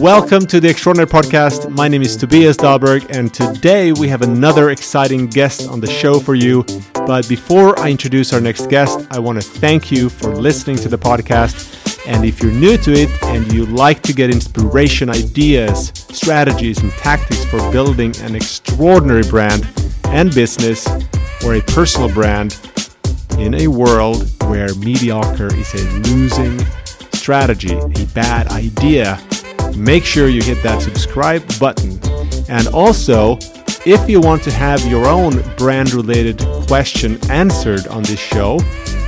Welcome to the Extraordinary Podcast. My name is Tobias Dahlberg, and today we have another exciting guest on the show for you. But before I introduce our next guest, I want to thank you for listening to the podcast. And if you're new to it and you like to get inspiration, ideas, strategies, and tactics for building an extraordinary brand and business or a personal brand in a world where mediocre is a losing strategy, a bad idea, make sure you hit that subscribe button. And also, if you want to have your own brand related question answered on this show,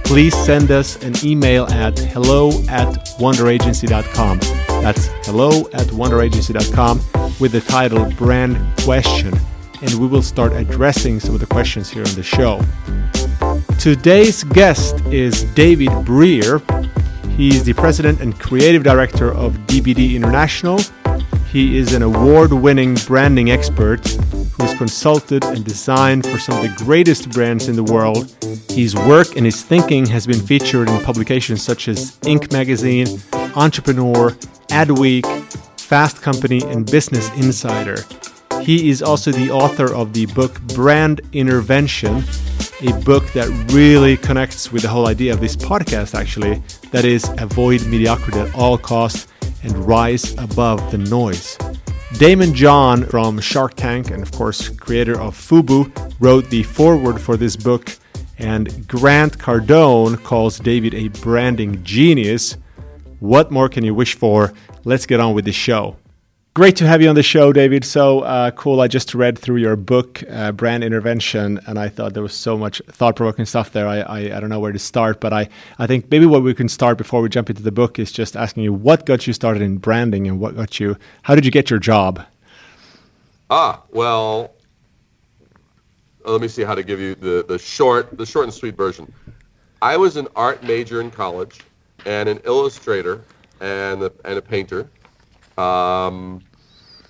please send us an email at hello at wonderagency.com. That's hello at wonderagency.com with the title Brand Question, and we will start addressing some of the questions here on the show. Today's guest is David Brier. He is the president and creative director of DBD International. He is an award winning branding expert who's consulted and designed for some of the greatest brands in the world. His work and his thinking has been featured in publications such as Inc. magazine, Entrepreneur, Adweek, Fast Company, and Business Insider. He is also the author of the book Brand Intervention a book that really connects with the whole idea of this podcast, actually. That is, avoid mediocrity at all costs and rise above the noise. Daymond John from Shark Tank and, of course, creator of Fubu, wrote the foreword for this book. And Grant Cardone calls David a branding genius. What more can you wish for? Let's get on with the show. Great to have you on the show, David. So uh, cool. I just read through your book, uh, Brand Intervention, and I thought there was so much thought provoking stuff there. I, I, I, don't know where to start, but I, I think maybe what we can start before we jump into the book is just asking you what got you started in branding and what got you, how did you get your job? Ah, well, let me see how to give you the, the short, the short and sweet version. I was an art major in college and an illustrator and a, and a painter um,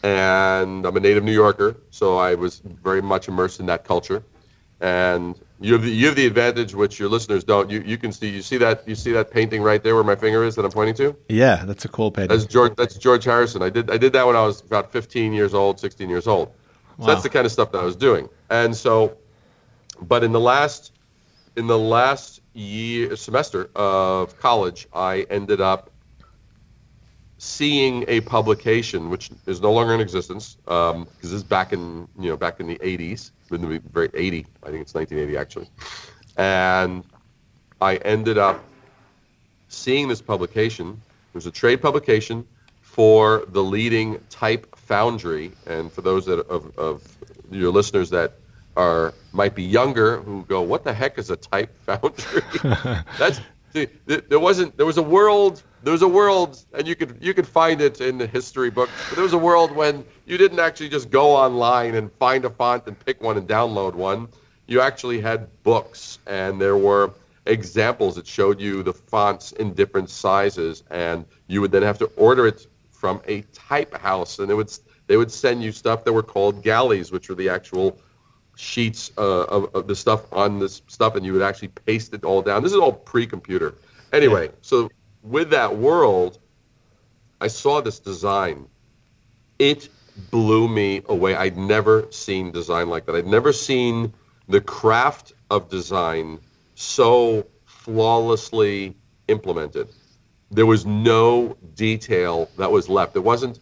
and I'm a native New Yorker, so I was very much immersed in that culture. And you have the, you have the advantage, which your listeners don't. You you can see you see that you see that painting right there where my finger is that I'm pointing to. Yeah, that's a cool painting. That's George. That's George Harrison. I did I did that when I was about 15 years old, 16 years old. So wow. that's the kind of stuff that I was doing. And so, but in the last in the last year semester of college, I ended up seeing a publication which is no longer in existence because um, this is back in you know back in the 80s in the very 80 i think it's 1980 actually. And i ended up seeing this publication. It was a trade publication for the leading type foundry. And for those that of, of your listeners that are might be younger who go what the heck is a type foundry? That's see, there wasn't there was a world there was a world, and you could you could find it in the history book. But there was a world when you didn't actually just go online and find a font and pick one and download one. You actually had books, and there were examples that showed you the fonts in different sizes, and you would then have to order it from a type house, and it would they would send you stuff that were called galleys, which were the actual sheets uh, of, of the stuff on this stuff, and you would actually paste it all down. This is all pre-computer. Anyway, so with that world, I saw this design. It blew me away. I'd never seen design like that. I'd never seen the craft of design so flawlessly implemented. There was no detail that was left. It wasn't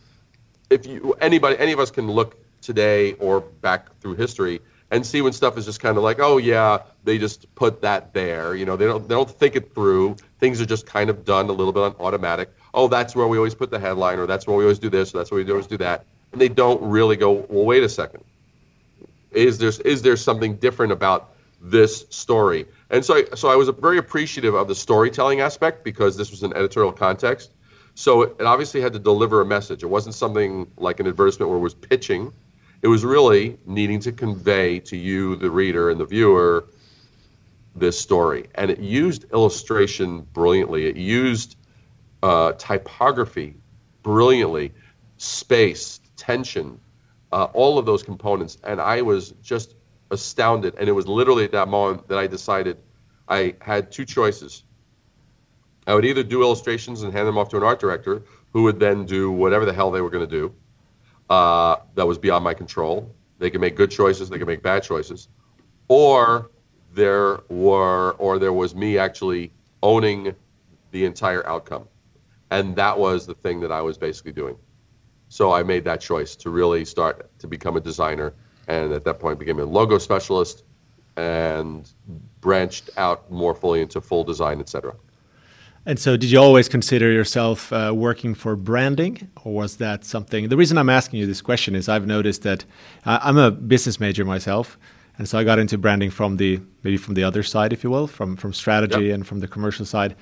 if you anybody any of us can look today or back through history and see when stuff is just kind of like, oh yeah, they just put that there. You know, they don't they don't think it through. Things are just kind of done a little bit on automatic. Oh, that's where we always put the headline, or that's where we always do this, or that's where we always do that. And they don't really go, well, wait a second. Is there is there something different about this story? And so I, so I was very appreciative of the storytelling aspect because this was an editorial context. So it, it obviously had to deliver a message. It wasn't something like an advertisement where it was pitching it was really needing to convey to you, the reader and the viewer, this story. And it used illustration brilliantly. It used uh, typography brilliantly, space, tension, uh, all of those components. And I was just astounded. And it was literally at that moment that I decided I had two choices. I would either do illustrations and hand them off to an art director who would then do whatever the hell they were going to do. Uh, that was beyond my control. They could make good choices, they could make bad choices, or there were, or there was me actually owning the entire outcome, and that was the thing that I was basically doing. So I made that choice to really start to become a designer, and at that point became a logo specialist, and branched out more fully into full design, etc. And so, did you always consider yourself uh, working for branding, or was that something? The reason I'm asking you this question is I've noticed that uh, I'm a business major myself, and so I got into branding from the maybe from the other side, if you will, from from strategy yep. and from the commercial side.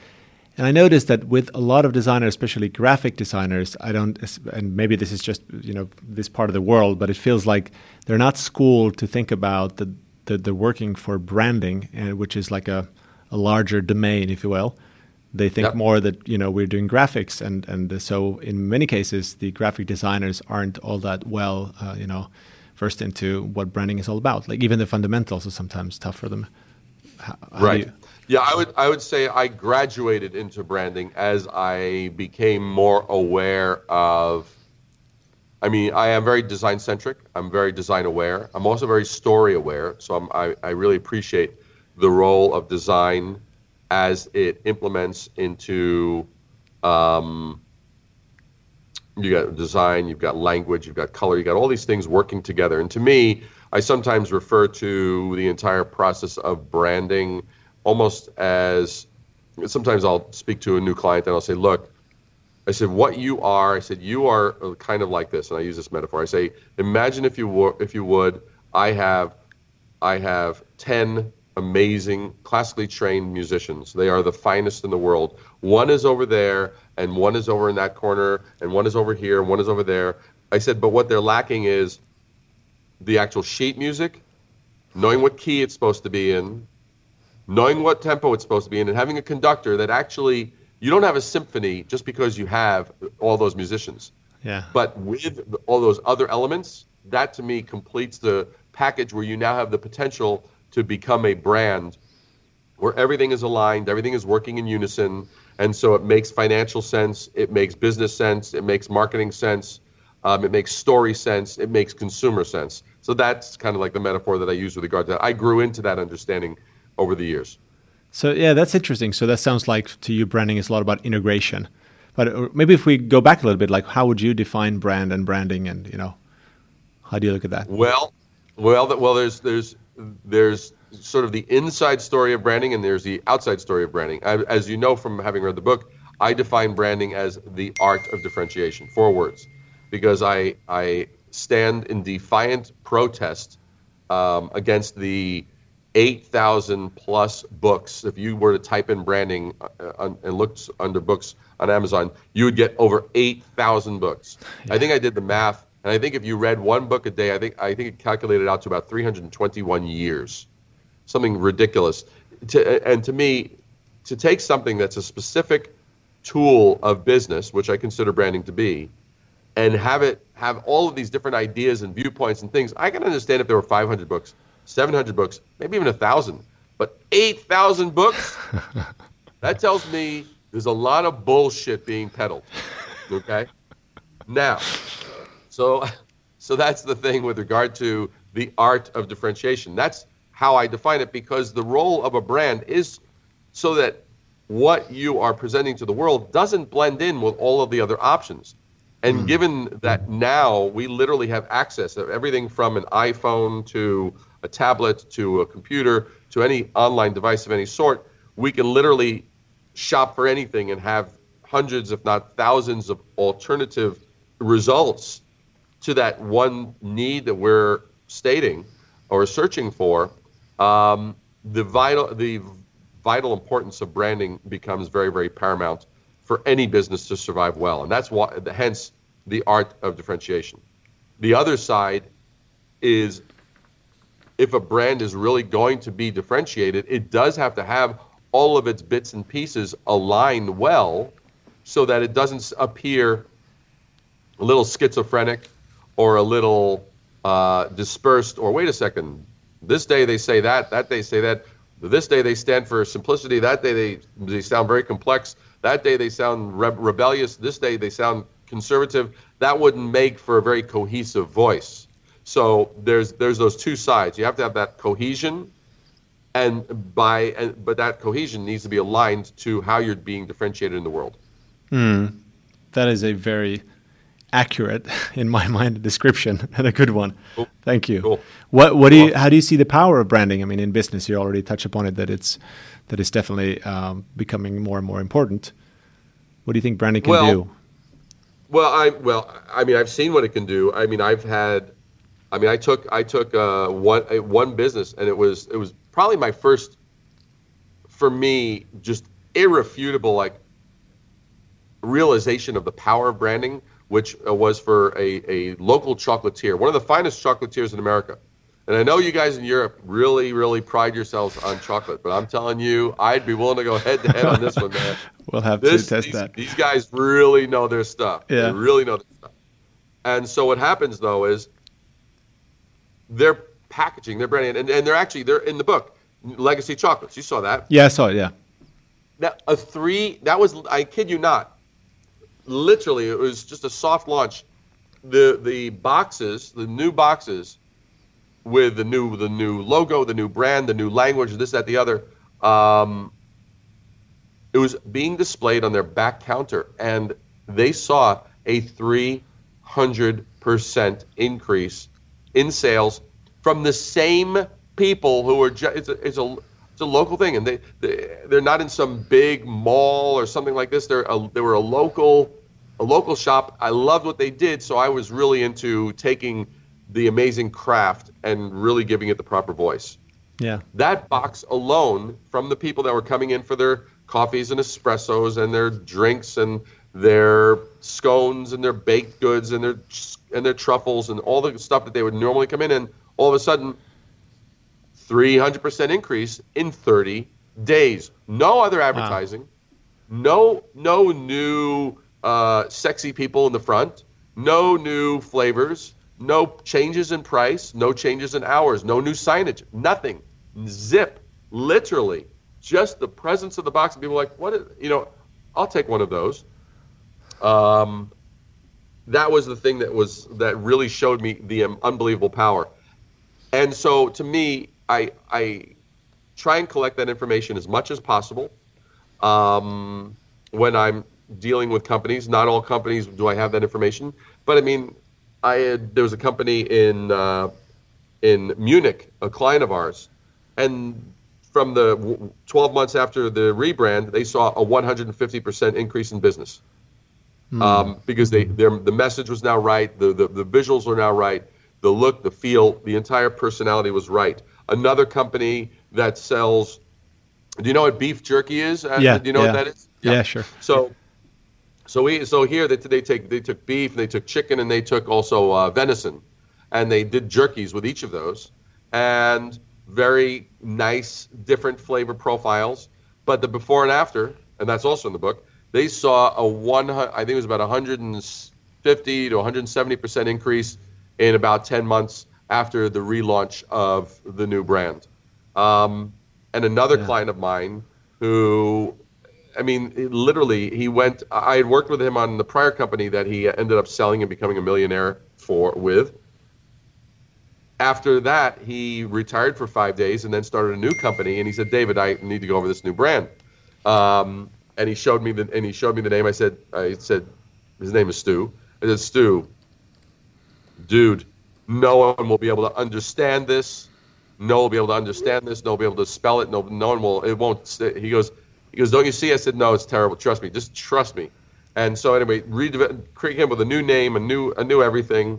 And I noticed that with a lot of designers, especially graphic designers, I don't, and maybe this is just you know this part of the world, but it feels like they're not schooled to think about the the, the working for branding, and which is like a a larger domain, if you will they think yep. more that you know we're doing graphics, and and so in many cases the graphic designers aren't all that well, uh, you know, versed into what branding is all about. Like even the fundamentals are sometimes tough for them. How, how right. You... Yeah, I would I would say I graduated into branding as I became more aware of. I mean, I am very design centric. I'm very design aware. I'm also very story aware. So I'm, I I really appreciate the role of design as it implements into um, you got design, you've got language, you've got color, you got all these things working together. And to me, I sometimes refer to the entire process of branding almost as sometimes I'll speak to a new client and I'll say, look, I said, what you are, I said, you are kind of like this. And I use this metaphor. I say, imagine if you were, if you would, I have, I have 10 amazing classically trained musicians. They are the finest in the world. One is over there, and one is over in that corner, and one is over here, and one is over there. I said, but what they're lacking is the actual sheet music, knowing what key it's supposed to be in, knowing what tempo it's supposed to be in, and having a conductor that actually you don't have a symphony just because you have all those musicians. Yeah. But with all those other elements, that to me completes the package where you now have the potential to become a brand where everything is aligned, everything is working in unison, and so it makes financial sense, it makes business sense, it makes marketing sense, um, it makes story sense, it makes consumer sense. So that's kind of like the metaphor that I use with regard to that. I grew into that understanding over the years. So yeah, that's interesting. So that sounds like to you, branding is a lot about integration. But uh, maybe if we go back a little bit, like how would you define brand and branding, and you know, how do you look at that? Well, well, well, there's there's there's sort of the inside story of branding and there's the outside story of branding. I, as you know from having read the book, I define branding as the art of differentiation. Four words, because I I stand in defiant protest um, against the 8,000 plus books. If you were to type in branding uh, and look under books on Amazon, you would get over 8,000 books. Yeah. I think I did the math and I think if you read one book a day, I think I think it calculated out to about 321 years, something ridiculous. To, and to me, to take something that's a specific tool of business, which I consider branding to be, and have it have all of these different ideas and viewpoints and things, I can understand if there were 500 books, 700 books, maybe even a thousand, but 8,000 books. that tells me there's a lot of bullshit being peddled. Okay, now so, so that's the thing with regard to the art of differentiation. That's how I define it because the role of a brand is so that what you are presenting to the world doesn't blend in with all of the other options. And mm. given that now we literally have access to everything from an iPhone to a tablet to a computer to any online device of any sort, we can literally shop for anything and have hundreds, if not thousands, of alternative results to that one need that we're stating or searching for, um, the vital the vital importance of branding becomes very very paramount for any business to survive well, and that's why hence the art of differentiation. The other side is if a brand is really going to be differentiated, it does have to have all of its bits and pieces aligned well so that it doesn't appear a little schizophrenic or a little uh, dispersed, or wait a second, this day they say that, that day say that. This day they stand for simplicity. That day they they sound very complex. That day they sound re- rebellious. This day they sound conservative. That wouldn't make for a very cohesive voice. So there's there's those two sides. You have to have that cohesion, and by and, but that cohesion needs to be aligned to how you're being differentiated in the world. Mm, that is a very accurate, in my mind, a description and a good one. Cool. Thank you. Cool. What what do you how do you see the power of branding? I mean, in business, you already touched upon it that it's that it's definitely um, becoming more and more important. What do you think branding can well, do? Well, I well, I mean, I've seen what it can do. I mean, I've had, I mean, I took I took uh, one one business, and it was it was probably my first, for me, just irrefutable like realization of the power of branding which uh, was for a, a local chocolatier, one of the finest chocolatiers in America. And I know you guys in Europe really, really pride yourselves on chocolate, but I'm telling you, I'd be willing to go head to head on this one, man. we'll have this, to test these, that. These guys really know their stuff. Yeah. They really know their stuff. And so what happens though is they're packaging, they're branding, and, and they're actually they're in the book, Legacy Chocolates. You saw that? Yeah, I saw it. Yeah. Now a three that was I kid you not, literally it was just a soft launch. The the boxes, the new boxes with the new the new logo, the new brand, the new language, this, that, the other. Um, it was being displayed on their back counter, and they saw a 300% increase in sales from the same people who were. Ju- it's, a, it's a it's a local thing, and they, they they're not in some big mall or something like this. They're they were a local a local shop. I loved what they did, so I was really into taking the amazing craft and really giving it the proper voice. Yeah. That box alone from the people that were coming in for their coffees and espressos and their drinks and their scones and their baked goods and their and their truffles and all the stuff that they would normally come in and all of a sudden 300% increase in 30 days. No other advertising. Wow. No no new uh, sexy people in the front, no new flavors, no changes in price, no changes in hours, no new signage, nothing. Zip, literally, just the presence of the box. And people like, what is, you know, I'll take one of those. Um, that was the thing that was that really showed me the um, unbelievable power. And so to me, I I try and collect that information as much as possible. Um, when I'm dealing with companies. Not all companies do I have that information, but I mean, I had there was a company in uh, in Munich, a client of ours, and from the 12 months after the rebrand, they saw a 150% increase in business hmm. um, because they the message was now right, the, the the visuals were now right, the look, the feel, the entire personality was right. Another company that sells. Do you know what beef jerky is? Uh, yeah. Do you know yeah. what that is? Yeah, yeah sure. So so we so here they, they take they took beef, and they took chicken, and they took also uh, venison, and they did jerkies with each of those, and very nice different flavor profiles. But the before and after, and that's also in the book, they saw a one I think it was about 150 to 170 percent increase in about 10 months after the relaunch of the new brand. Um, and another yeah. client of mine who I mean, literally, he went. I had worked with him on the prior company that he ended up selling and becoming a millionaire for with. After that, he retired for five days and then started a new company. And he said, "David, I need to go over this new brand." Um, and he showed me the and he showed me the name. I said, "I said, his name is Stu." I said, "Stu, dude, no one will be able to understand this. No one will be able to understand this. No one will be able to spell it. No, no one will. It won't." He goes he goes, "Don't you see?" I said, "No, it's terrible. Trust me. Just trust me." And so anyway, create him with a new name, a new a new everything,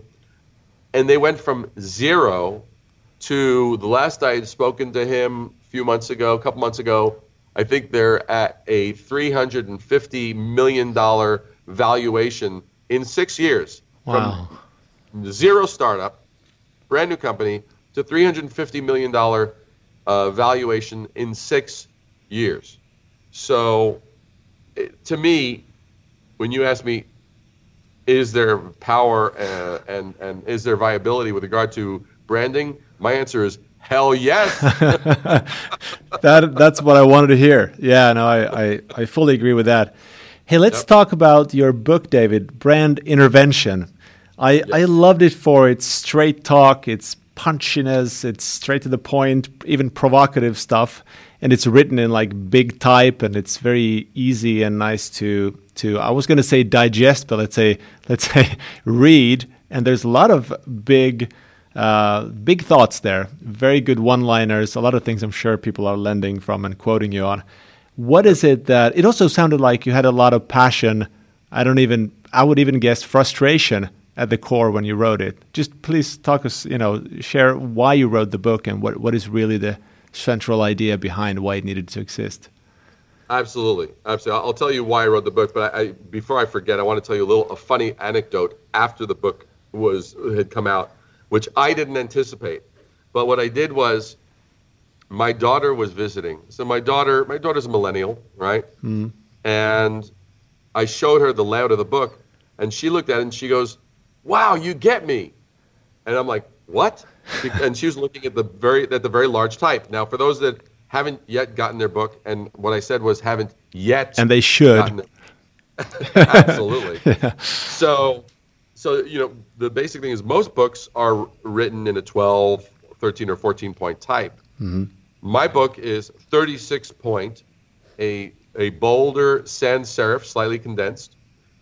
and they went from zero to the last I had spoken to him a few months ago, a couple months ago. I think they're at a three hundred and fifty million dollar valuation in six years. Wow. From zero startup, brand new company, to three hundred fifty million dollar uh, valuation in six years. So, to me, when you ask me, is there power uh, and and is there viability with regard to branding? My answer is Hell yes. that that's what I wanted to hear. Yeah, no, I I, I fully agree with that. Hey, let's yep. talk about your book, David, Brand Intervention. I. I loved it for its straight talk, its punchiness, it's straight to the point, even provocative stuff, and it's written in like big type, and it's very easy and nice to to. I was going to say digest, but let's say let's say read. And there's a lot of big uh, big thoughts there. Very good one liners. A lot of things I'm sure people are lending from and quoting you on. What is it that it also sounded like you had a lot of passion? I don't even, I would even guess frustration at the core when you wrote it. Just please talk us, you know, share why you wrote the book and what, what is really the central idea behind why it needed to exist. Absolutely, absolutely. I'll tell you why I wrote the book, but I, before I forget, I want to tell you a little a funny anecdote after the book was had come out which I didn't anticipate. But what I did was, my daughter was visiting. So my daughter, my daughter's a millennial, right? Mm. And I showed her the layout of the book, and she looked at it and she goes, "Wow, you get me." And I'm like, "What?" And she was looking at the very at the very large type. Now, for those that haven't yet gotten their book, and what I said was haven't yet, and they should. Absolutely. yeah. So so you know the basic thing is most books are written in a 12 13 or 14 point type mm-hmm. my book is 36 point a a bolder sans serif slightly condensed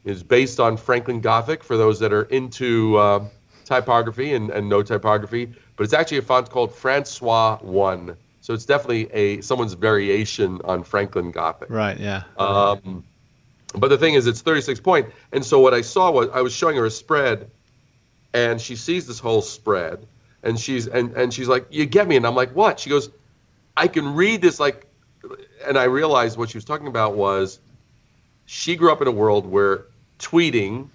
is based on franklin gothic for those that are into uh, typography and, and no typography but it's actually a font called francois one so it's definitely a someone's variation on franklin gothic right yeah um, but the thing is, it's 36 point. And so what I saw was I was showing her a spread, and she sees this whole spread, and she's and and she's like, "You get me?" And I'm like, "What?" She goes, "I can read this like," and I realized what she was talking about was she grew up in a world where tweeting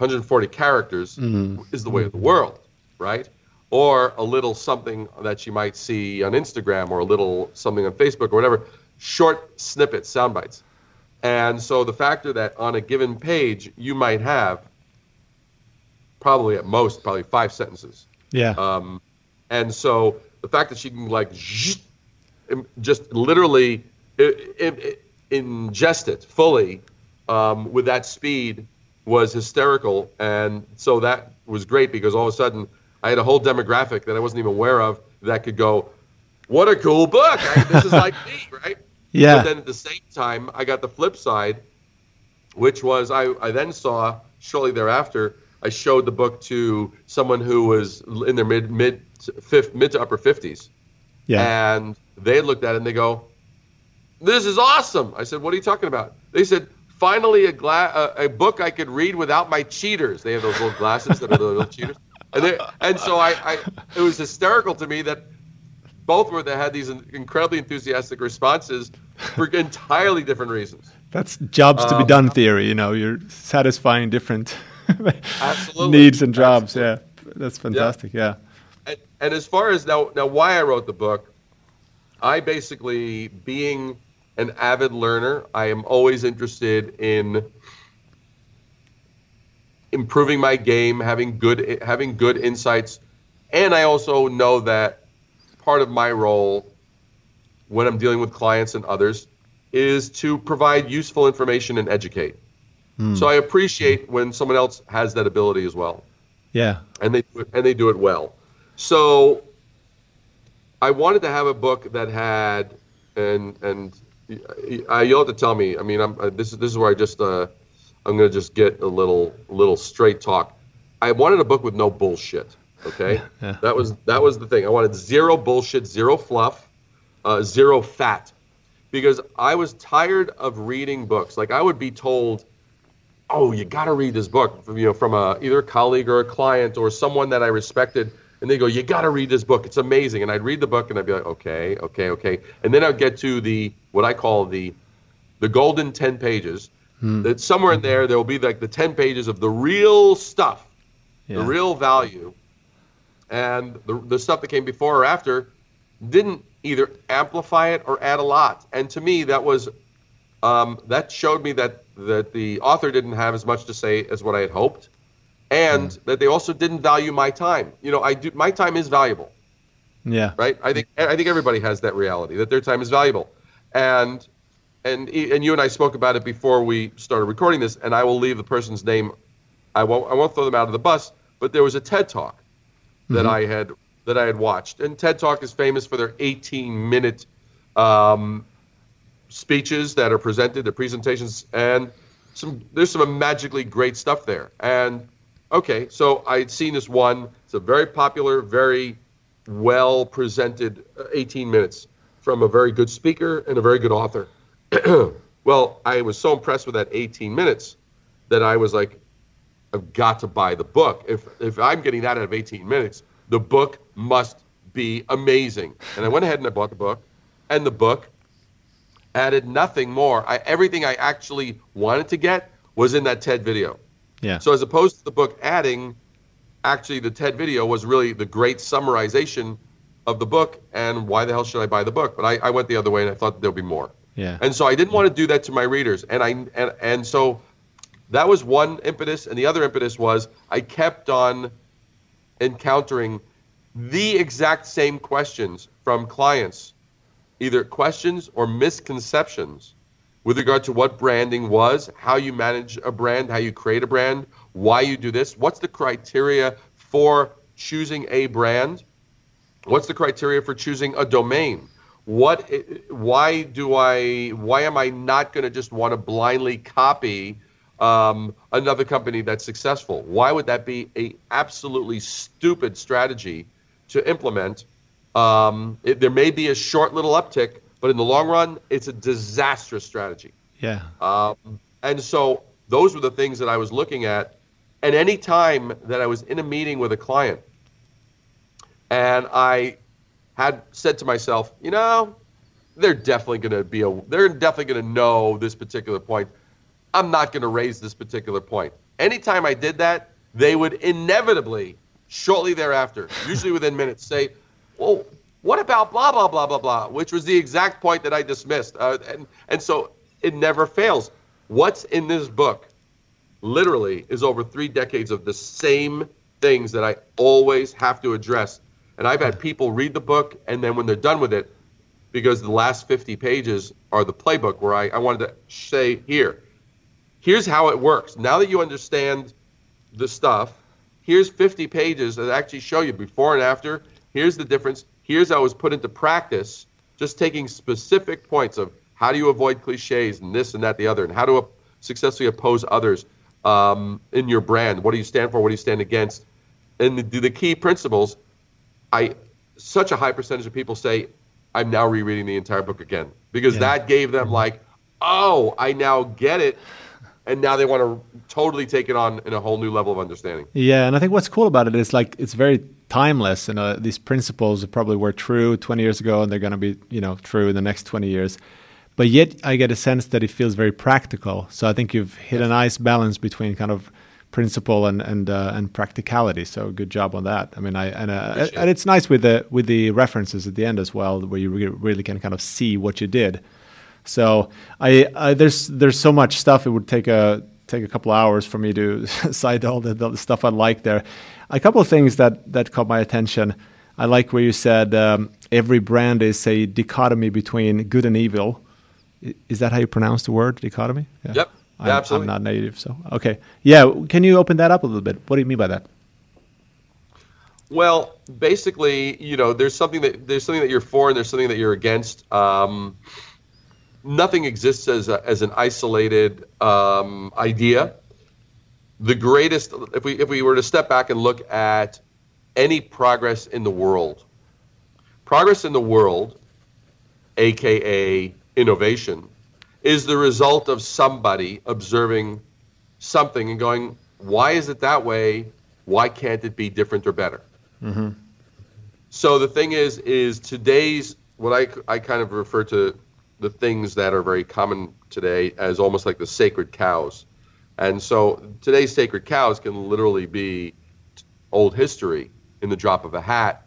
140 characters mm-hmm. is the way of the world, right? Or a little something that you might see on Instagram or a little something on Facebook or whatever, short snippets, sound bites. And so the factor that on a given page you might have probably at most probably five sentences. Yeah. Um, and so the fact that she can like just literally ingest it fully um, with that speed was hysterical. And so that was great because all of a sudden I had a whole demographic that I wasn't even aware of that could go, what a cool book. I, this is like me, right? Yeah. But then at the same time, I got the flip side, which was I, I then saw shortly thereafter, I showed the book to someone who was in their mid mid fifth mid to upper fifties. Yeah. And they looked at it and they go, This is awesome. I said, What are you talking about? They said, Finally a gla- a, a book I could read without my cheaters. They have those little glasses that are the little cheaters. And, they, and so I, I it was hysterical to me that both were that had these incredibly enthusiastic responses for entirely different reasons. That's jobs to be um, done theory. You know, you're satisfying different needs and jobs. Absolutely. Yeah, that's fantastic. Yeah. yeah. And, and as far as now, now why I wrote the book, I basically being an avid learner, I am always interested in improving my game, having good having good insights, and I also know that part of my role when I'm dealing with clients and others is to provide useful information and educate. Hmm. So I appreciate when someone else has that ability as well. Yeah. And they and they do it well. So I wanted to have a book that had and and I, you'll have to tell me. I mean, I'm uh, this is this is where I just uh, I'm gonna just get a little little straight talk. I wanted a book with no bullshit. Okay, yeah. that was that was the thing. I wanted zero bullshit, zero fluff, uh, zero fat, because I was tired of reading books. Like I would be told, "Oh, you got to read this book," from, you know, from a either a colleague or a client or someone that I respected, and they go, "You got to read this book. It's amazing." And I'd read the book and I'd be like, "Okay, okay, okay," and then I'd get to the what I call the the golden ten pages. Hmm. That somewhere in there there will be like the ten pages of the real stuff, yeah. the real value and the, the stuff that came before or after didn't either amplify it or add a lot. And to me, that was um, that showed me that that the author didn't have as much to say as what I had hoped, and mm. that they also didn't value my time. You know, I do my time is valuable, Yeah. Right. I think I think everybody has that reality that their time is valuable, and and and you and I spoke about it before we started recording this, and I will leave the person's name. I won't I won't throw them out of the bus, but there was a TED talk that Mhm. I had that I had watched, and TED Talk is famous for their 18 minute um, speeches that are presented, the presentations, and some there's some magically great stuff there. And okay, so I'd seen this one. It's a very popular, very well presented uh, 18 minutes from a very good speaker and a very good author. well, I was so impressed with that 18 minutes that I was like, I've got to buy the book. If if I'm getting that out of 18 minutes, the book must be amazing. And I went ahead and I bought the book, and the book added nothing more. I, everything I actually wanted to get was in that TED video. Yeah. So as opposed to the book adding, actually the TED video was really the great summarization of the book and why the hell should I buy the book? But I, I went the other way and I thought there'll be more. yeah. And so I didn't want to do that to my readers. And I and and so that was one impetus. And the other impetus was I kept on encountering the exact same questions from clients, either questions or misconceptions with regard to what branding was, how you manage a brand, how you create a brand, why you do this, what's the criteria for choosing a brand, what's the criteria for choosing a domain what why do i why am i not going to just want to blindly copy um, another company that's successful why would that be a absolutely stupid strategy to implement um, it, there may be a short little uptick but in the long run it's a disastrous strategy yeah. um, and so those were the things that I was looking at. And any time that I was in a meeting with a client and I had said to myself, you know, they're definitely going to be a, they're definitely going to know this particular point. I'm not going to raise this particular point. Anytime I did that, they would inevitably, shortly thereafter, usually within minutes, say, well, what about blah, blah, blah, blah, blah, which was the exact point that I dismissed. Uh, and, and so it never fails. What's in this book literally is over three decades of the same things that I always have to address. And I've had people read the book, and then when they're done with it, because the last 50 pages are the playbook where I, I wanted to say, here, here's how it works. Now that you understand the stuff, here's 50 pages that actually show you before and after. Here's the difference. Here's how it was put into practice, just taking specific points of how do you avoid cliches and this and that, the other, and how to successfully oppose others um, in your brand. What do you stand for? What do you stand against? And the, the key principles, I such a high percentage of people say, I'm now rereading the entire book again because Yeah. that gave them like, oh, I now get it, and now they want to totally take it on in a whole new level of understanding. Yeah, and I think what's cool about it is like it's very timeless, and uh, these principles probably were true 20 years ago, and they're going to be you know true in the next 20 years. But yet, I get a sense that it feels very practical. So I think you've hit a nice balance between kind of principle and and uh, and practicality. So good job on that. I mean, I and uh, and it's nice with the with the references at the end as well, where you re- really can kind of see what you did. So I, I there's there's so much stuff. It would take a take a couple hours for me to cite all the, the stuff I like there. A couple of things that that caught my attention. I like where you said um, every brand is a dichotomy between good and evil. Is that how you pronounce the word dichotomy? Yeah. Yep. Yeah, absolutely. I'm not native, so okay. Yeah, can you open that up a little bit? What do you mean by that? Well, basically, you know, there's something that there's something that you're for and there's something that you're against. Um, nothing exists as a, as an isolated um, idea. The greatest, if we if we were to step back and look at any progress in the world, progress in the world, aka innovation, is the result of somebody observing something and going, why is it that way? Why can't it be different or better? Mm-hmm. So the thing is, is today's what I, I kind of refer to the things that are very common today as almost like the sacred cows. And so today's sacred cows can literally be old history in the drop of a hat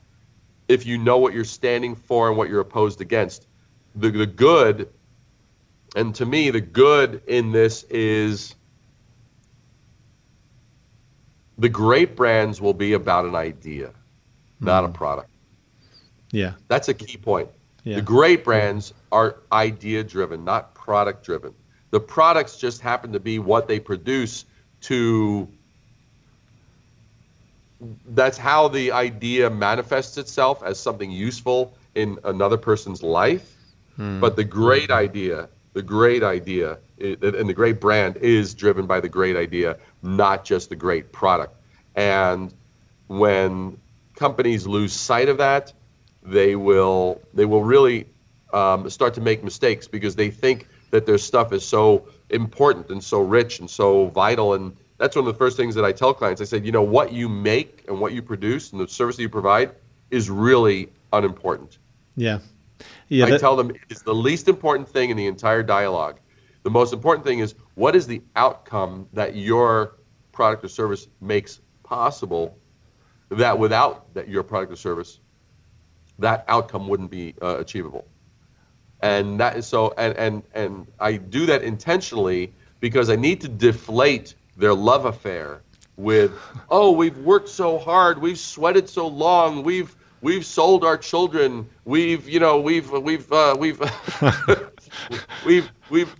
if you know what you're standing for and what you're opposed against. The, the good, and to me, the good in this is the great brands will be about an idea, not a product. Yeah. That's a key point. Yeah. The great brands are idea driven, not product driven. The products just happen to be what they produce to that's how the idea manifests itself as something useful in another person's life. Hmm. But the great idea, the great idea, and the great brand is driven by the great idea, not just the great product. And when companies lose sight of that, they will they will really um, start to make mistakes because they think that their stuff is so important and so rich and so vital. And that's one of the first things that I tell clients. I said, you know, what you make and what you produce and the service that you provide is really unimportant. Yeah. Yeah. I that- tell them it's the least important thing in the entire dialogue. The most important thing is what is the outcome that your product or service makes possible that without that your product or service that outcome wouldn't be uh, achievable. And that is so and and and I do that intentionally because I need to deflate their love affair with oh we've worked so hard, we've sweated so long, we've we've sold our children, we've you know we've we've uh, we've we've we've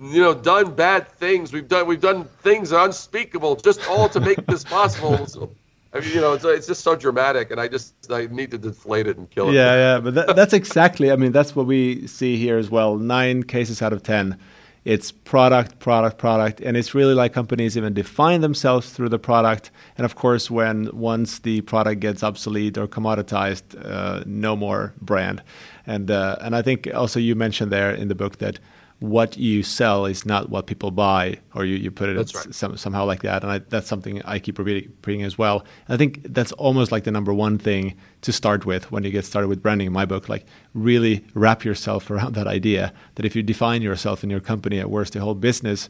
you know done bad things, we've done we've done things unspeakable just all to make this possible. So, I mean, you know, it's, it's just so dramatic, and I just I need to deflate it and kill it. yeah, yeah, but that, that's exactly. I mean, that's what we see here as well. Nine cases out of ten, it's product, product, product, and it's really like companies even define themselves through the product. And of course, when once the product gets obsolete or commoditized, uh, no more brand. And uh, and I think also you mentioned there in the book that what you sell is not what people buy, or you, you put it right. some, somehow like that. And I, that's something I keep repeating, repeating as well. I think that's almost like the number one thing to start with when you get started with branding in my book. Like, really wrap yourself around that idea that if you define yourself and your company, at worst, the whole business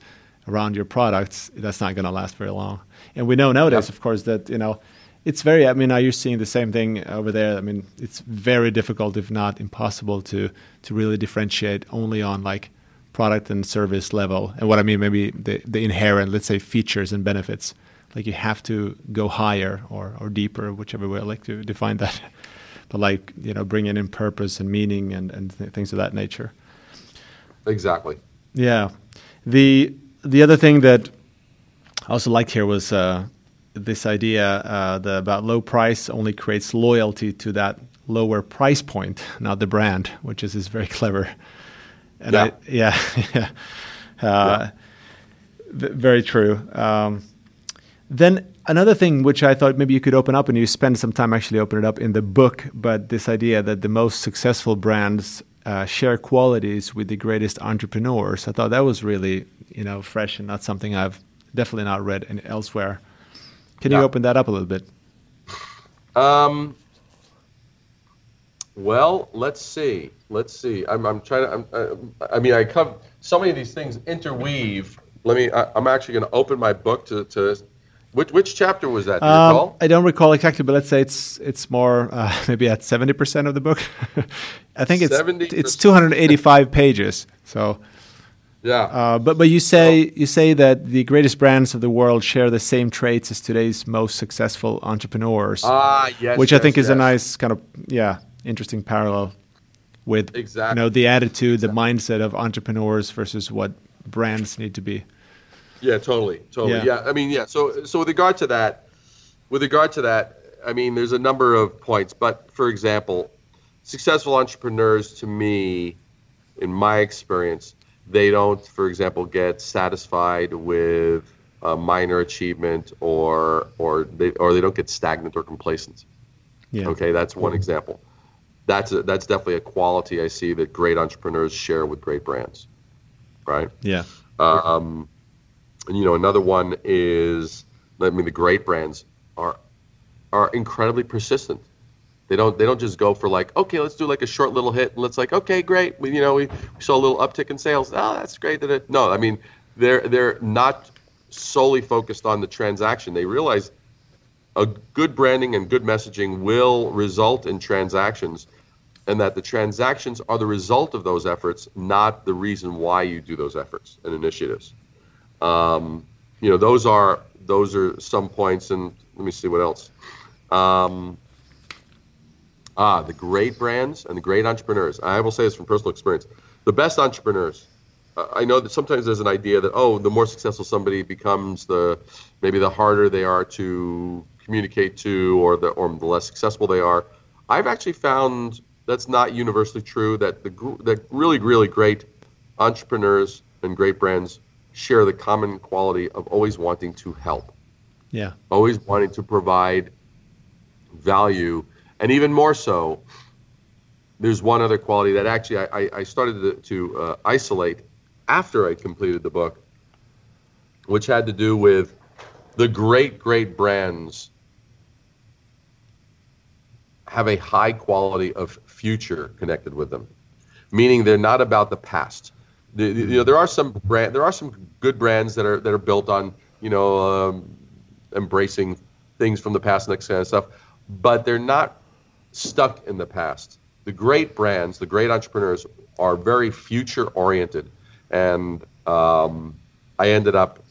around your products, that's not going to last very long. And we know nowadays, Yep. of course, that, you know, it's very, I mean, are you seeing the same thing over there? I mean, it's very difficult, if not impossible, to, to really differentiate only on like product and service level. And what I mean, maybe the, the inherent, let's say, features and benefits. Like you have to go higher or, or deeper, whichever way I like to define that. But like, you know, bringing in purpose and meaning and, and th- things of that nature. Exactly. Yeah. The the other thing that I also liked here was uh, this idea uh, the, about low price only creates loyalty to that lower price point, not the brand, which is, is very clever. And Yeah. I, yeah, yeah. Uh, v- very true. Um, then another thing which I thought maybe you could open up, and you spend some time actually open it up in the book, but this idea that the most successful brands uh, share qualities with the greatest entrepreneurs. I thought that was really you know fresh and not something I've definitely not read elsewhere. Can you open that up a little bit? Um. Well, let's see. Let's see. I'm, I'm trying to. I'm, uh, I mean, I come. So many of these things interweave. Let me. I, I'm actually going to open my book to to. Which which chapter was that? Do you Um, recall? I don't recall exactly, but let's say it's it's more uh, maybe at seventy percent of the book. I think it's 70%. it's two hundred eighty five pages. So. Yeah. Uh, but but you say you say that the greatest brands of the world share the same traits as today's most successful entrepreneurs, ah, yes. which I yes, think is a nice kind of yeah interesting parallel with Exactly. you know the attitude, the mindset of entrepreneurs versus what brands need to be. Yeah, totally, totally. Yeah. Yeah. I mean, yeah. So, so with regard to that, with regard to that, I mean, there's a number of points. But for example, successful entrepreneurs, to me, in my experience, they don't, for example, get satisfied with a minor achievement, or or they or they don't get stagnant or complacent. Yeah. Okay, that's one example. That's a, that's definitely a quality I see that great entrepreneurs share with great brands, right? Yeah. Um, and you know, another one is, I mean, the great brands are are incredibly persistent. They don't they don't just go for like, okay, let's do like a short little hit, and let's like, okay, great, we you know we, we saw a little uptick in sales. Oh, that's great. That. No, I mean, they're they're not solely focused on the transaction. They realize a good branding and good messaging will result in transactions and that the transactions are the result of those efforts, not the reason why you do those efforts and initiatives. Um, you know, those are those are some points, and let me see what else. Um, Ah, the great brands and the great entrepreneurs. I will say this from personal experience. The best entrepreneurs. I know that sometimes there's an idea that oh, the more successful somebody becomes, the maybe the harder they are to communicate to, or the or the less successful they are. I've actually found that's not universally true. That the that really really great entrepreneurs and great brands share the common quality of always wanting to help. Yeah. Always wanting to provide value, and even more so. There's one other quality that actually I, I started to, to uh, isolate after I completed the book, which had to do with the great, great brands have a high quality of future connected with them, meaning they're not about the past. The, you know, there are some brand, there are some good brands that are that are built on you know um, embracing things from the past and that kind of stuff, but they're not stuck in the past. The great brands, the great entrepreneurs, are very future oriented, and um, I ended up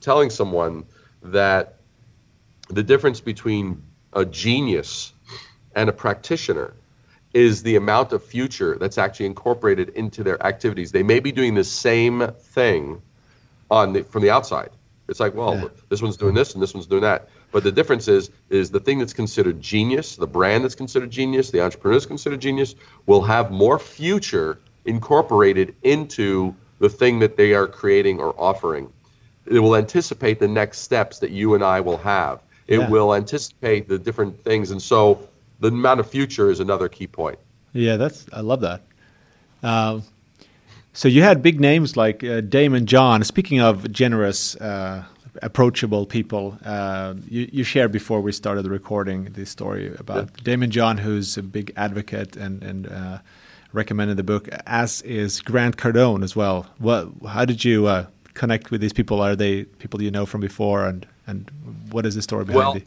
telling someone that the difference between a genius and a practitioner is the amount of future that's actually incorporated into their activities. They may be doing the same thing on the, from the outside. It's like, well, yeah. this one's doing this and this one's doing that. But the difference is, is the thing that's considered genius, the brand that's considered genius, the entrepreneur that's considered genius, will have more future incorporated into the thing that they are creating or offering. It will anticipate the next steps that you and I will have. It yeah. will anticipate the different things, and so the amount of future is another key point. Yeah, that's I love that. Uh, so you had big names like uh, Daymond John. Speaking of generous, uh, approachable people, uh, you, you, shared before we started the recording this story about yeah. Daymond John, who's a big advocate and and uh, recommended the book, as is Grant Cardone as well. What? How did you uh, connect with these people? Are they people you know from before, and and what is the story behind well,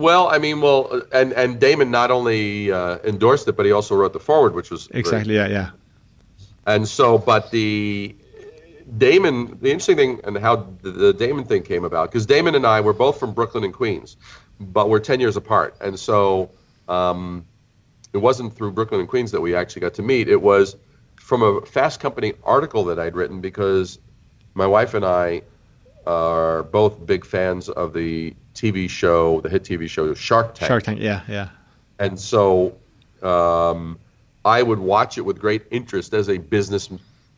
well, I mean, well, and and Daymond not only uh, endorsed it, but he also wrote the foreword, which was exactly great. yeah, yeah. And so, but the Daymond, the interesting thing, and how the, the Daymond thing came about, because Daymond and I were both from Brooklyn and Queens, but we're ten years apart, and so um, it wasn't through Brooklyn and Queens that we actually got to meet. It was from a Fast Company article that I'd written because my wife and I are both big fans of the TV show, the hit TV show Shark Tank. Shark Tank, yeah, yeah. And so um, I would watch it with great interest as a business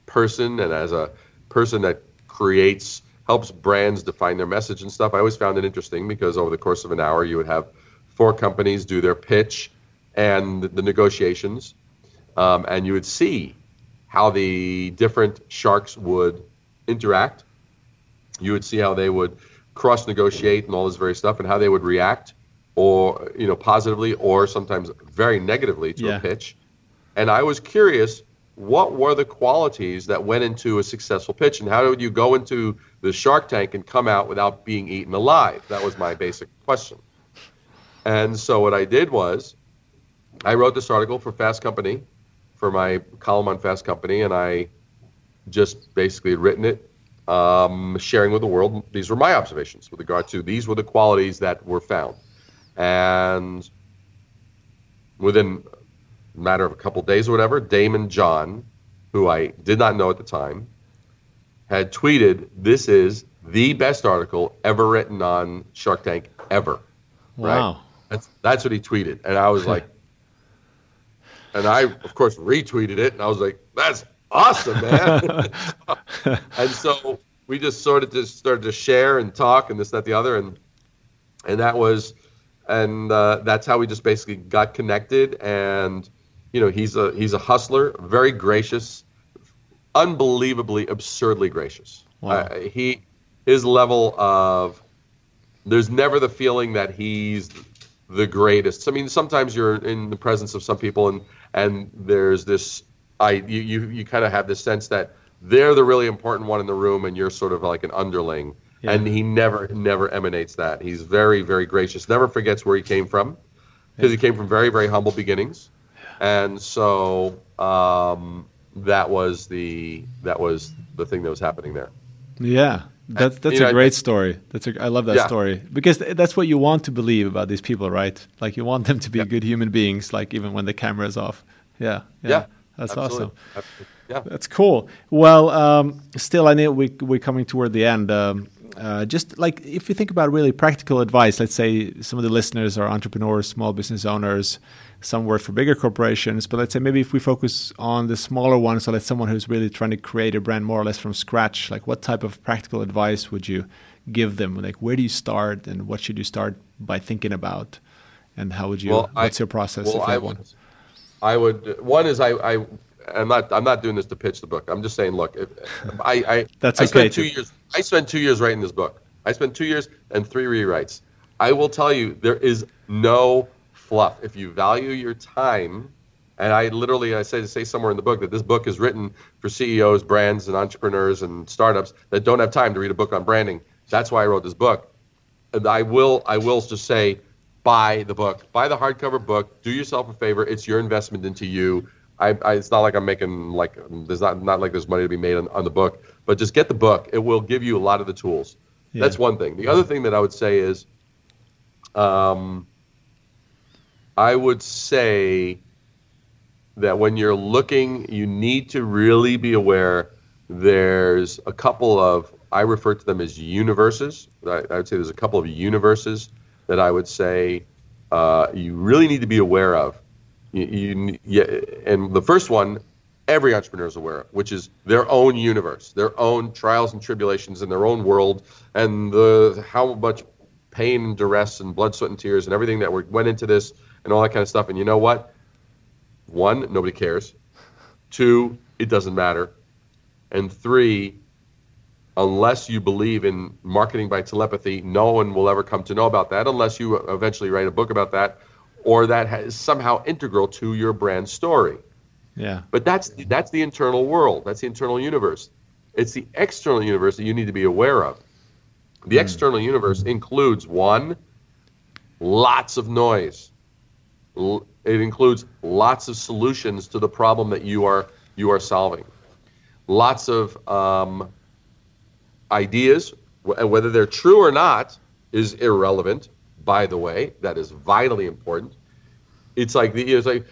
person and as a person that creates, helps brands define their message and stuff. I always found it interesting because over the course of an hour, you would have four companies do their pitch and the negotiations, um, and you would see how the different sharks would interact. You would see how they would cross negotiate and all this very stuff and how they would react or you know positively or sometimes very negatively to yeah. a pitch. And i was curious what were the qualities that went into a successful pitch and how would you go into the shark tank and come out without being eaten alive? That was my basic question. And so what i did was i wrote this article for fast company for my column on fast company and i just basically had written it um, sharing with the world. These were my observations with regard to these were the qualities that were found, and within a matter of a couple of days or whatever, Daymond John, who I did not know at the time, had tweeted, "This is the best article ever written on Shark Tank ever." Wow. Right? That's that's what he tweeted, and I was like, and I of course retweeted it, and I was like, "That's awesome, man. and so we just sort of just started to share and talk and this, that, the other, and and that was, and uh, that's how we just basically got connected. And you know, he's a he's a hustler, very gracious, unbelievably, absurdly gracious. Wow. Uh, he his level of there's never the feeling that he's the greatest. I mean, sometimes you're in the presence of some people and and there's this I you you, you kind of have this sense that they're the really important one in the room, and you're sort of like an underling. Yeah. And he never never emanates that. He's very very gracious. Never forgets where he came from, because yeah. he came from very very humble beginnings, and so um, that was the that was the thing that was happening there. Yeah, That's that's You a know, great story. That's a, I love that Yeah. story because th- that's what you want to believe about these people, right? Like you want them to be Yeah. good human beings, like even when the camera is off. Yeah, yeah, Yeah, that's absolutely. awesome. Absolutely. Yeah. That's cool. Well, um, still, I know we we're coming toward the end. Um, uh, just like if you think about really practical advice, let's say some of the listeners are entrepreneurs, small business owners. Some work for bigger corporations, but let's say maybe if we focus on the smaller ones, so like someone who's really trying to create a brand more or less from scratch, like what type of practical advice would you give them? Like where do you start, and what should you start by thinking about, and how would you? Well, I- what's your process Well, if you I have would, one? I would. One is I. I I'm not. I'm not doing this to pitch the book. I'm just saying. Look, if, I. I That's I okay, spent two years. I spent two years writing this book. I spent two years and three rewrites. I will tell you, there is no fluff. If you value your time, and I literally, I say say somewhere in the book that this book is written for CEOs, brands, and entrepreneurs and startups that don't have time to read a book on branding. That's why I wrote this book. And I will I will just say buy the book. Buy the hardcover book. Do yourself a favor. It's your investment into you. I, I it's not like I'm making like there's not not like there's money to be made on, on the book, but just get the book. It will give you a lot of the tools. Yeah. That's one thing. The other thing that I would say is um I would say that when you're looking, you need to really be aware there's a couple of I refer to them as universes. I, I would say there's a couple of universes that I would say uh, you really need to be aware of. You, you, yeah, and the first one, every entrepreneur is aware of, which is their own universe, their own trials and tribulations in their own world, and the how much pain and duress and blood, sweat, and tears and everything that went into this and all that kind of stuff. And you know what? One, nobody cares. Two, it doesn't matter. And three, unless you believe in marketing by telepathy, no one will ever come to know about that unless you eventually write a book about that or that is somehow integral to your brand story. Yeah, But that's that's the internal world. That's the internal universe. It's the external universe that you need to be aware of. The external universe includes one, lots of noise. It includes lots of solutions to the problem that you are you are solving. Lots of um, ideas, and whether they're true or not is irrelevant. By the way, that is vitally important. It's like the it's like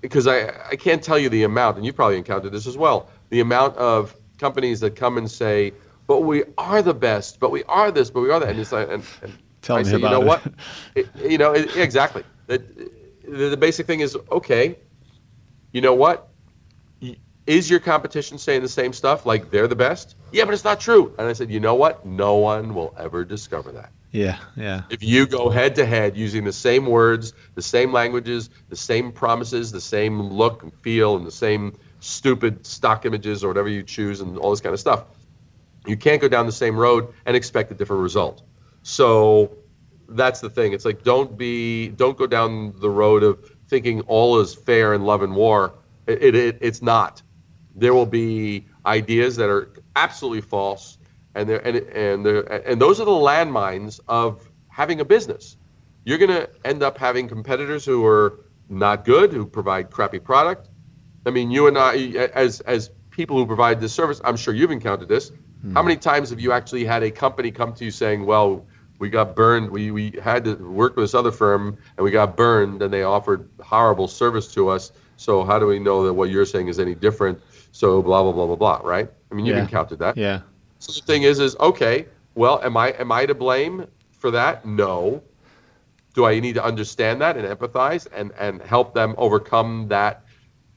because I, I can't tell you the amount, and you probably encountered this as well. The amount of companies that come and say, "But we are the best, but we are this, but we are that," and it's like, and, and Tell I me say, you know it." what? It- you know, it, exactly. The, the basic thing is okay. You know what? Is your competition saying the same stuff like they're the best? Yeah, but it's not true. And I said, you know what? No one will ever discover that. yeah, yeah, If you go head to head using the same words, the same languages, the same promises, the same look and feel, and the same stupid stock images or whatever you choose, and all this kind of stuff, you can't go down the same road and expect a different result. So that's the thing. It's like don't be, don't go down the road of thinking all is fair in love and war. It, it it's not. There will be ideas that are absolutely false, and they're, and and they're, and those are the landmines of having a business. You're going to end up having competitors who are not good, who provide crappy product. I mean, you and I, as as people who provide this service, I'm sure you've encountered this. Hmm. How many times have you actually had a company come to you saying, "Well, we got burned. We we had to work with this other firm, and we got burned, and they offered horrible service to us. So how do we know that what you're saying is any different?" So blah blah blah blah blah. Right? I mean, you've Yeah. encountered that. yeah, So the thing is, is okay. Well, am I am I to blame for that? No. Do I need to understand that and empathize and and help them overcome that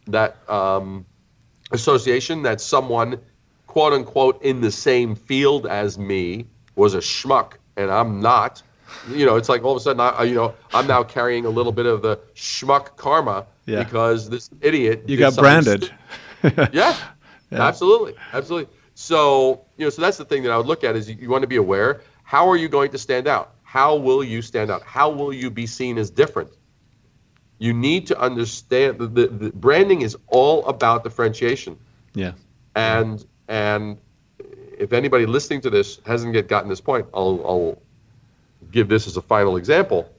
that um, association that someone, quote unquote, in the same field as me was a schmuck and I'm not. You know, it's like all of a sudden, I, you know, I'm now carrying a little bit of the schmuck karma Yeah. because this idiot. you got branded. yeah, Yeah. absolutely, absolutely. So you know, so that's the thing that I would look at is you, you want to be aware. How are you going to stand out? How will you stand out? How will you be seen as different? You need to understand the, the, the branding is all about differentiation. yeah, And and if anybody listening to this hasn't yet gotten this point, I'll, I'll give this as a final example.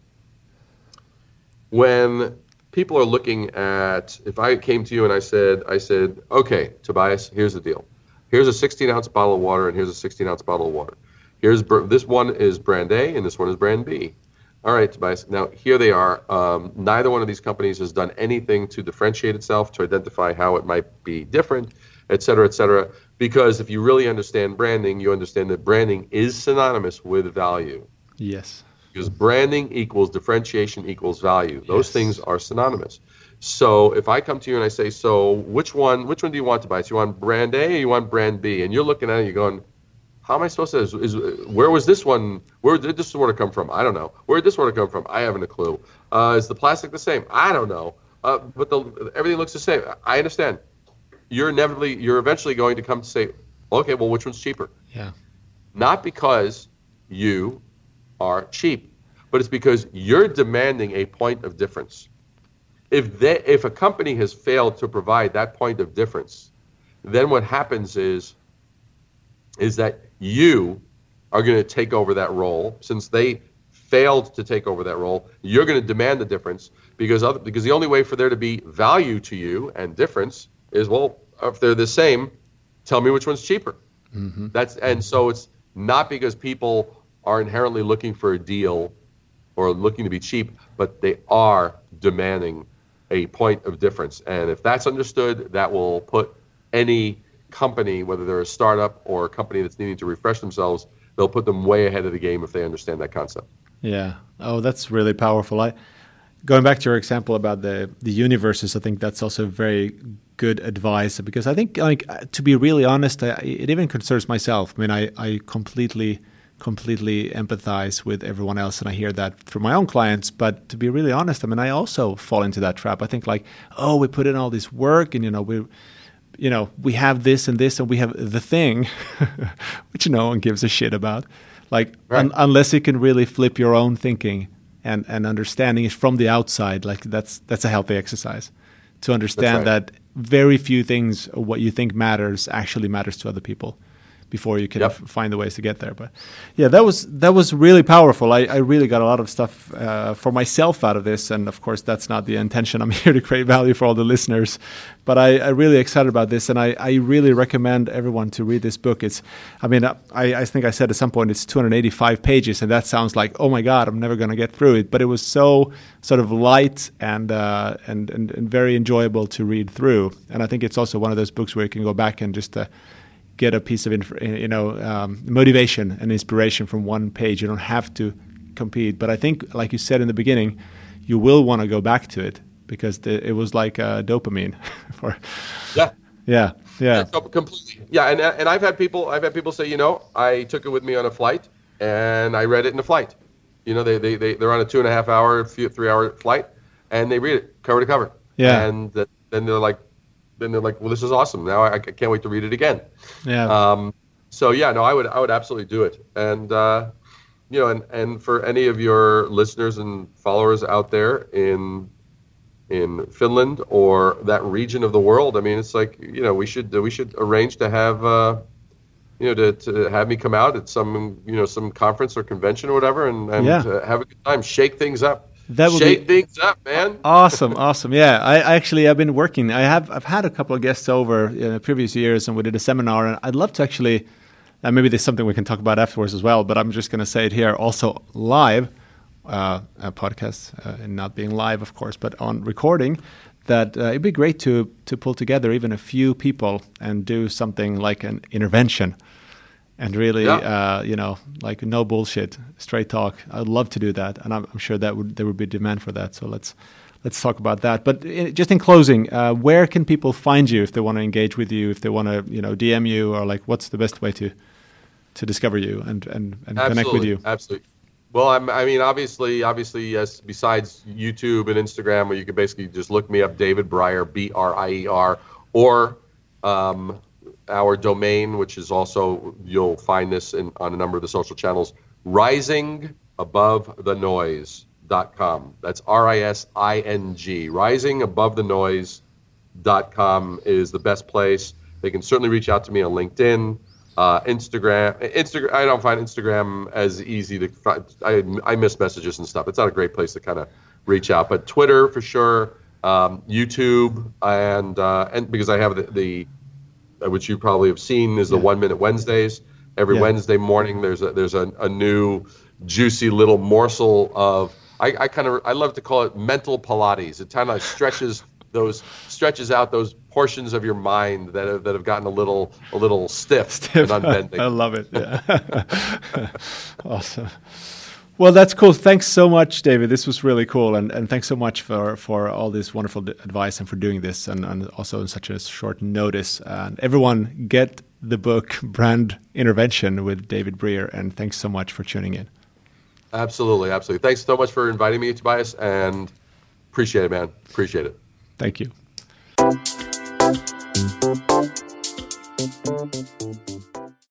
When people are looking at, if I came to you and I said, I said, okay, Tobias, here's the deal. Here's a 16 ounce bottle of water, and here's a 16 ounce bottle of water. Here's this one is brand A, and this one is brand B. All right, Tobias. Now here they are. Um, neither one of these companies has done anything to differentiate itself, to identify how it might be different, et cetera, et cetera. Because if you really understand branding, you understand that branding is synonymous with value. Yes. Because branding equals differentiation equals value. Those yes. things are synonymous. So if I come to you and I say, so which one, which one do you want to buy? So you want brand A or you want brand B? And you're looking at it, you're going, how am I supposed to? Is, is where was this one? Where did this water come from? I don't know. Where did this water come from? I haven't a clue. Uh, is the plastic the same? I don't know. Uh, but the everything looks the same. I understand. You're inevitably, you're eventually going to come to say, okay, well, which one's cheaper? Yeah. Not because you are cheap, but it's because you're demanding a point of difference. If they, if a company has failed to provide that point of difference, then what happens is is that you are going to take over that role since they failed to take over that role. You're going to demand the difference because other, because the only way for there to be value to you and difference is well if they're the same, tell me which one's cheaper. Mm-hmm. That's and so it's not because people are inherently looking for a deal or looking to be cheap, but they are demanding a point of difference. And if that's understood, that will put any company, whether they're a startup or a company that's needing to refresh themselves, they'll put them way ahead of the game if they understand that concept. Yeah. Oh, that's really powerful. I going back to your example about the the universes, I think that's also very good advice because I think like to be really honest, I, it even concerns myself. I mean, I I completely completely empathize with everyone else and I hear that from my own clients. But to be really honest I mean I also fall into that trap. I think like oh we put in all this work and you know we you know we have this and this and we have the thing which no one gives a shit about. Like right. un- unless you can really flip your own thinking and and understanding it from the outside like that's that's a healthy exercise. To understand right. that very few things what you think matters actually matters to other people before you can yep. find the ways to get there. But yeah, that was that was really powerful. I, I really got a lot of stuff uh, for myself out of this, and of course that's not the intention. I'm here to create value for all the listeners, but I, I really excited about this, and I, I really recommend everyone to read this book. It's, I mean, I, I think I said at some point it's 285 pages, and that sounds like oh my god, I'm never going to get through it. But it was so sort of light and, uh, and and and very enjoyable to read through, and I think it's also one of those books where you can go back and just. Uh, get a piece of inf- you know um, motivation and inspiration from one page. You don't have to compete, but I think, like you said in the beginning, you will want to go back to it because the, it was like uh, dopamine for yeah. Yeah yeah, yeah completely. Yeah and and I've had people I've had people say you know I took it with me on a flight and I read it in a flight. You know they they, they they're on a two and a half hour three hour flight and they read it cover to cover. Yeah. And then they're like then they're like, well, this is awesome. Now I, I can't wait to read it again. Yeah. Um, so yeah, no, I would I would absolutely do it. And uh, you know, and and for any of your listeners and followers out there in in Finland or that region of the world, I mean, it's like you know, we should we should arrange to have. Uh, you know, to, to have me come out at some, you know, some conference or convention or whatever, and, and yeah. have a good time, shake things up. That would shake be things up, man. Awesome, awesome. Yeah, I, actually I've been working. I have I've had a couple of guests over in the previous years, and we did a seminar. And I'd love to actually, uh, maybe there's something we can talk about afterwards as well. But I'm just going to say it here, also live, uh, a podcast, uh, and not being live, of course, but on recording. That uh, it'd be great to to pull together even a few people and do something like an intervention and really, yeah. uh, you know, like no bullshit, straight talk. I'd love to do that, and I'm, I'm, sure that would there would be demand for that. So let's let's talk about that. But in, just in closing, uh, where can people find you if they want to engage with you, if they want to, you know, DM you, or like, what's the best way to to discover you and and, and connect with you? Absolutely. Well, I'm, I mean, obviously, obviously, yes. Besides YouTube and Instagram, where you can basically just look me up, David Brier, B R I E R, or um, our domain, which is also, you'll find this in, on a number of the social channels, risingabovethenoise.com. That's R I S I N G. Risingabovethenoise.com is the best place. They can certainly reach out to me on LinkedIn. Uh, Instagram, Instagram. I don't find Instagram as easy to. Find. I I miss messages and stuff. It's not a great place to kind of reach out. But Twitter for sure, um, YouTube, and uh, and because I have the, the which you probably have seen, is the yeah. One Minute Wednesdays. Every yeah. Wednesday morning, there's a there's a, a new juicy little morsel of I, I kind of I love to call it mental Pilates. It kind of stretches those stretches out those portions of your mind that have, that have gotten a little a little stiff, stiff. and unbending. I love it. Yeah. awesome. Well, that's cool. Thanks so much, David. This was really cool, and, and thanks so much for, for all this wonderful advice and for doing this, and, and also in such a short notice. And everyone, get the book Brand Intervention with David Brier, and thanks so much for tuning in. Absolutely, absolutely. Thanks so much for inviting me, Tobias, and appreciate it, man. Appreciate it. Thank you.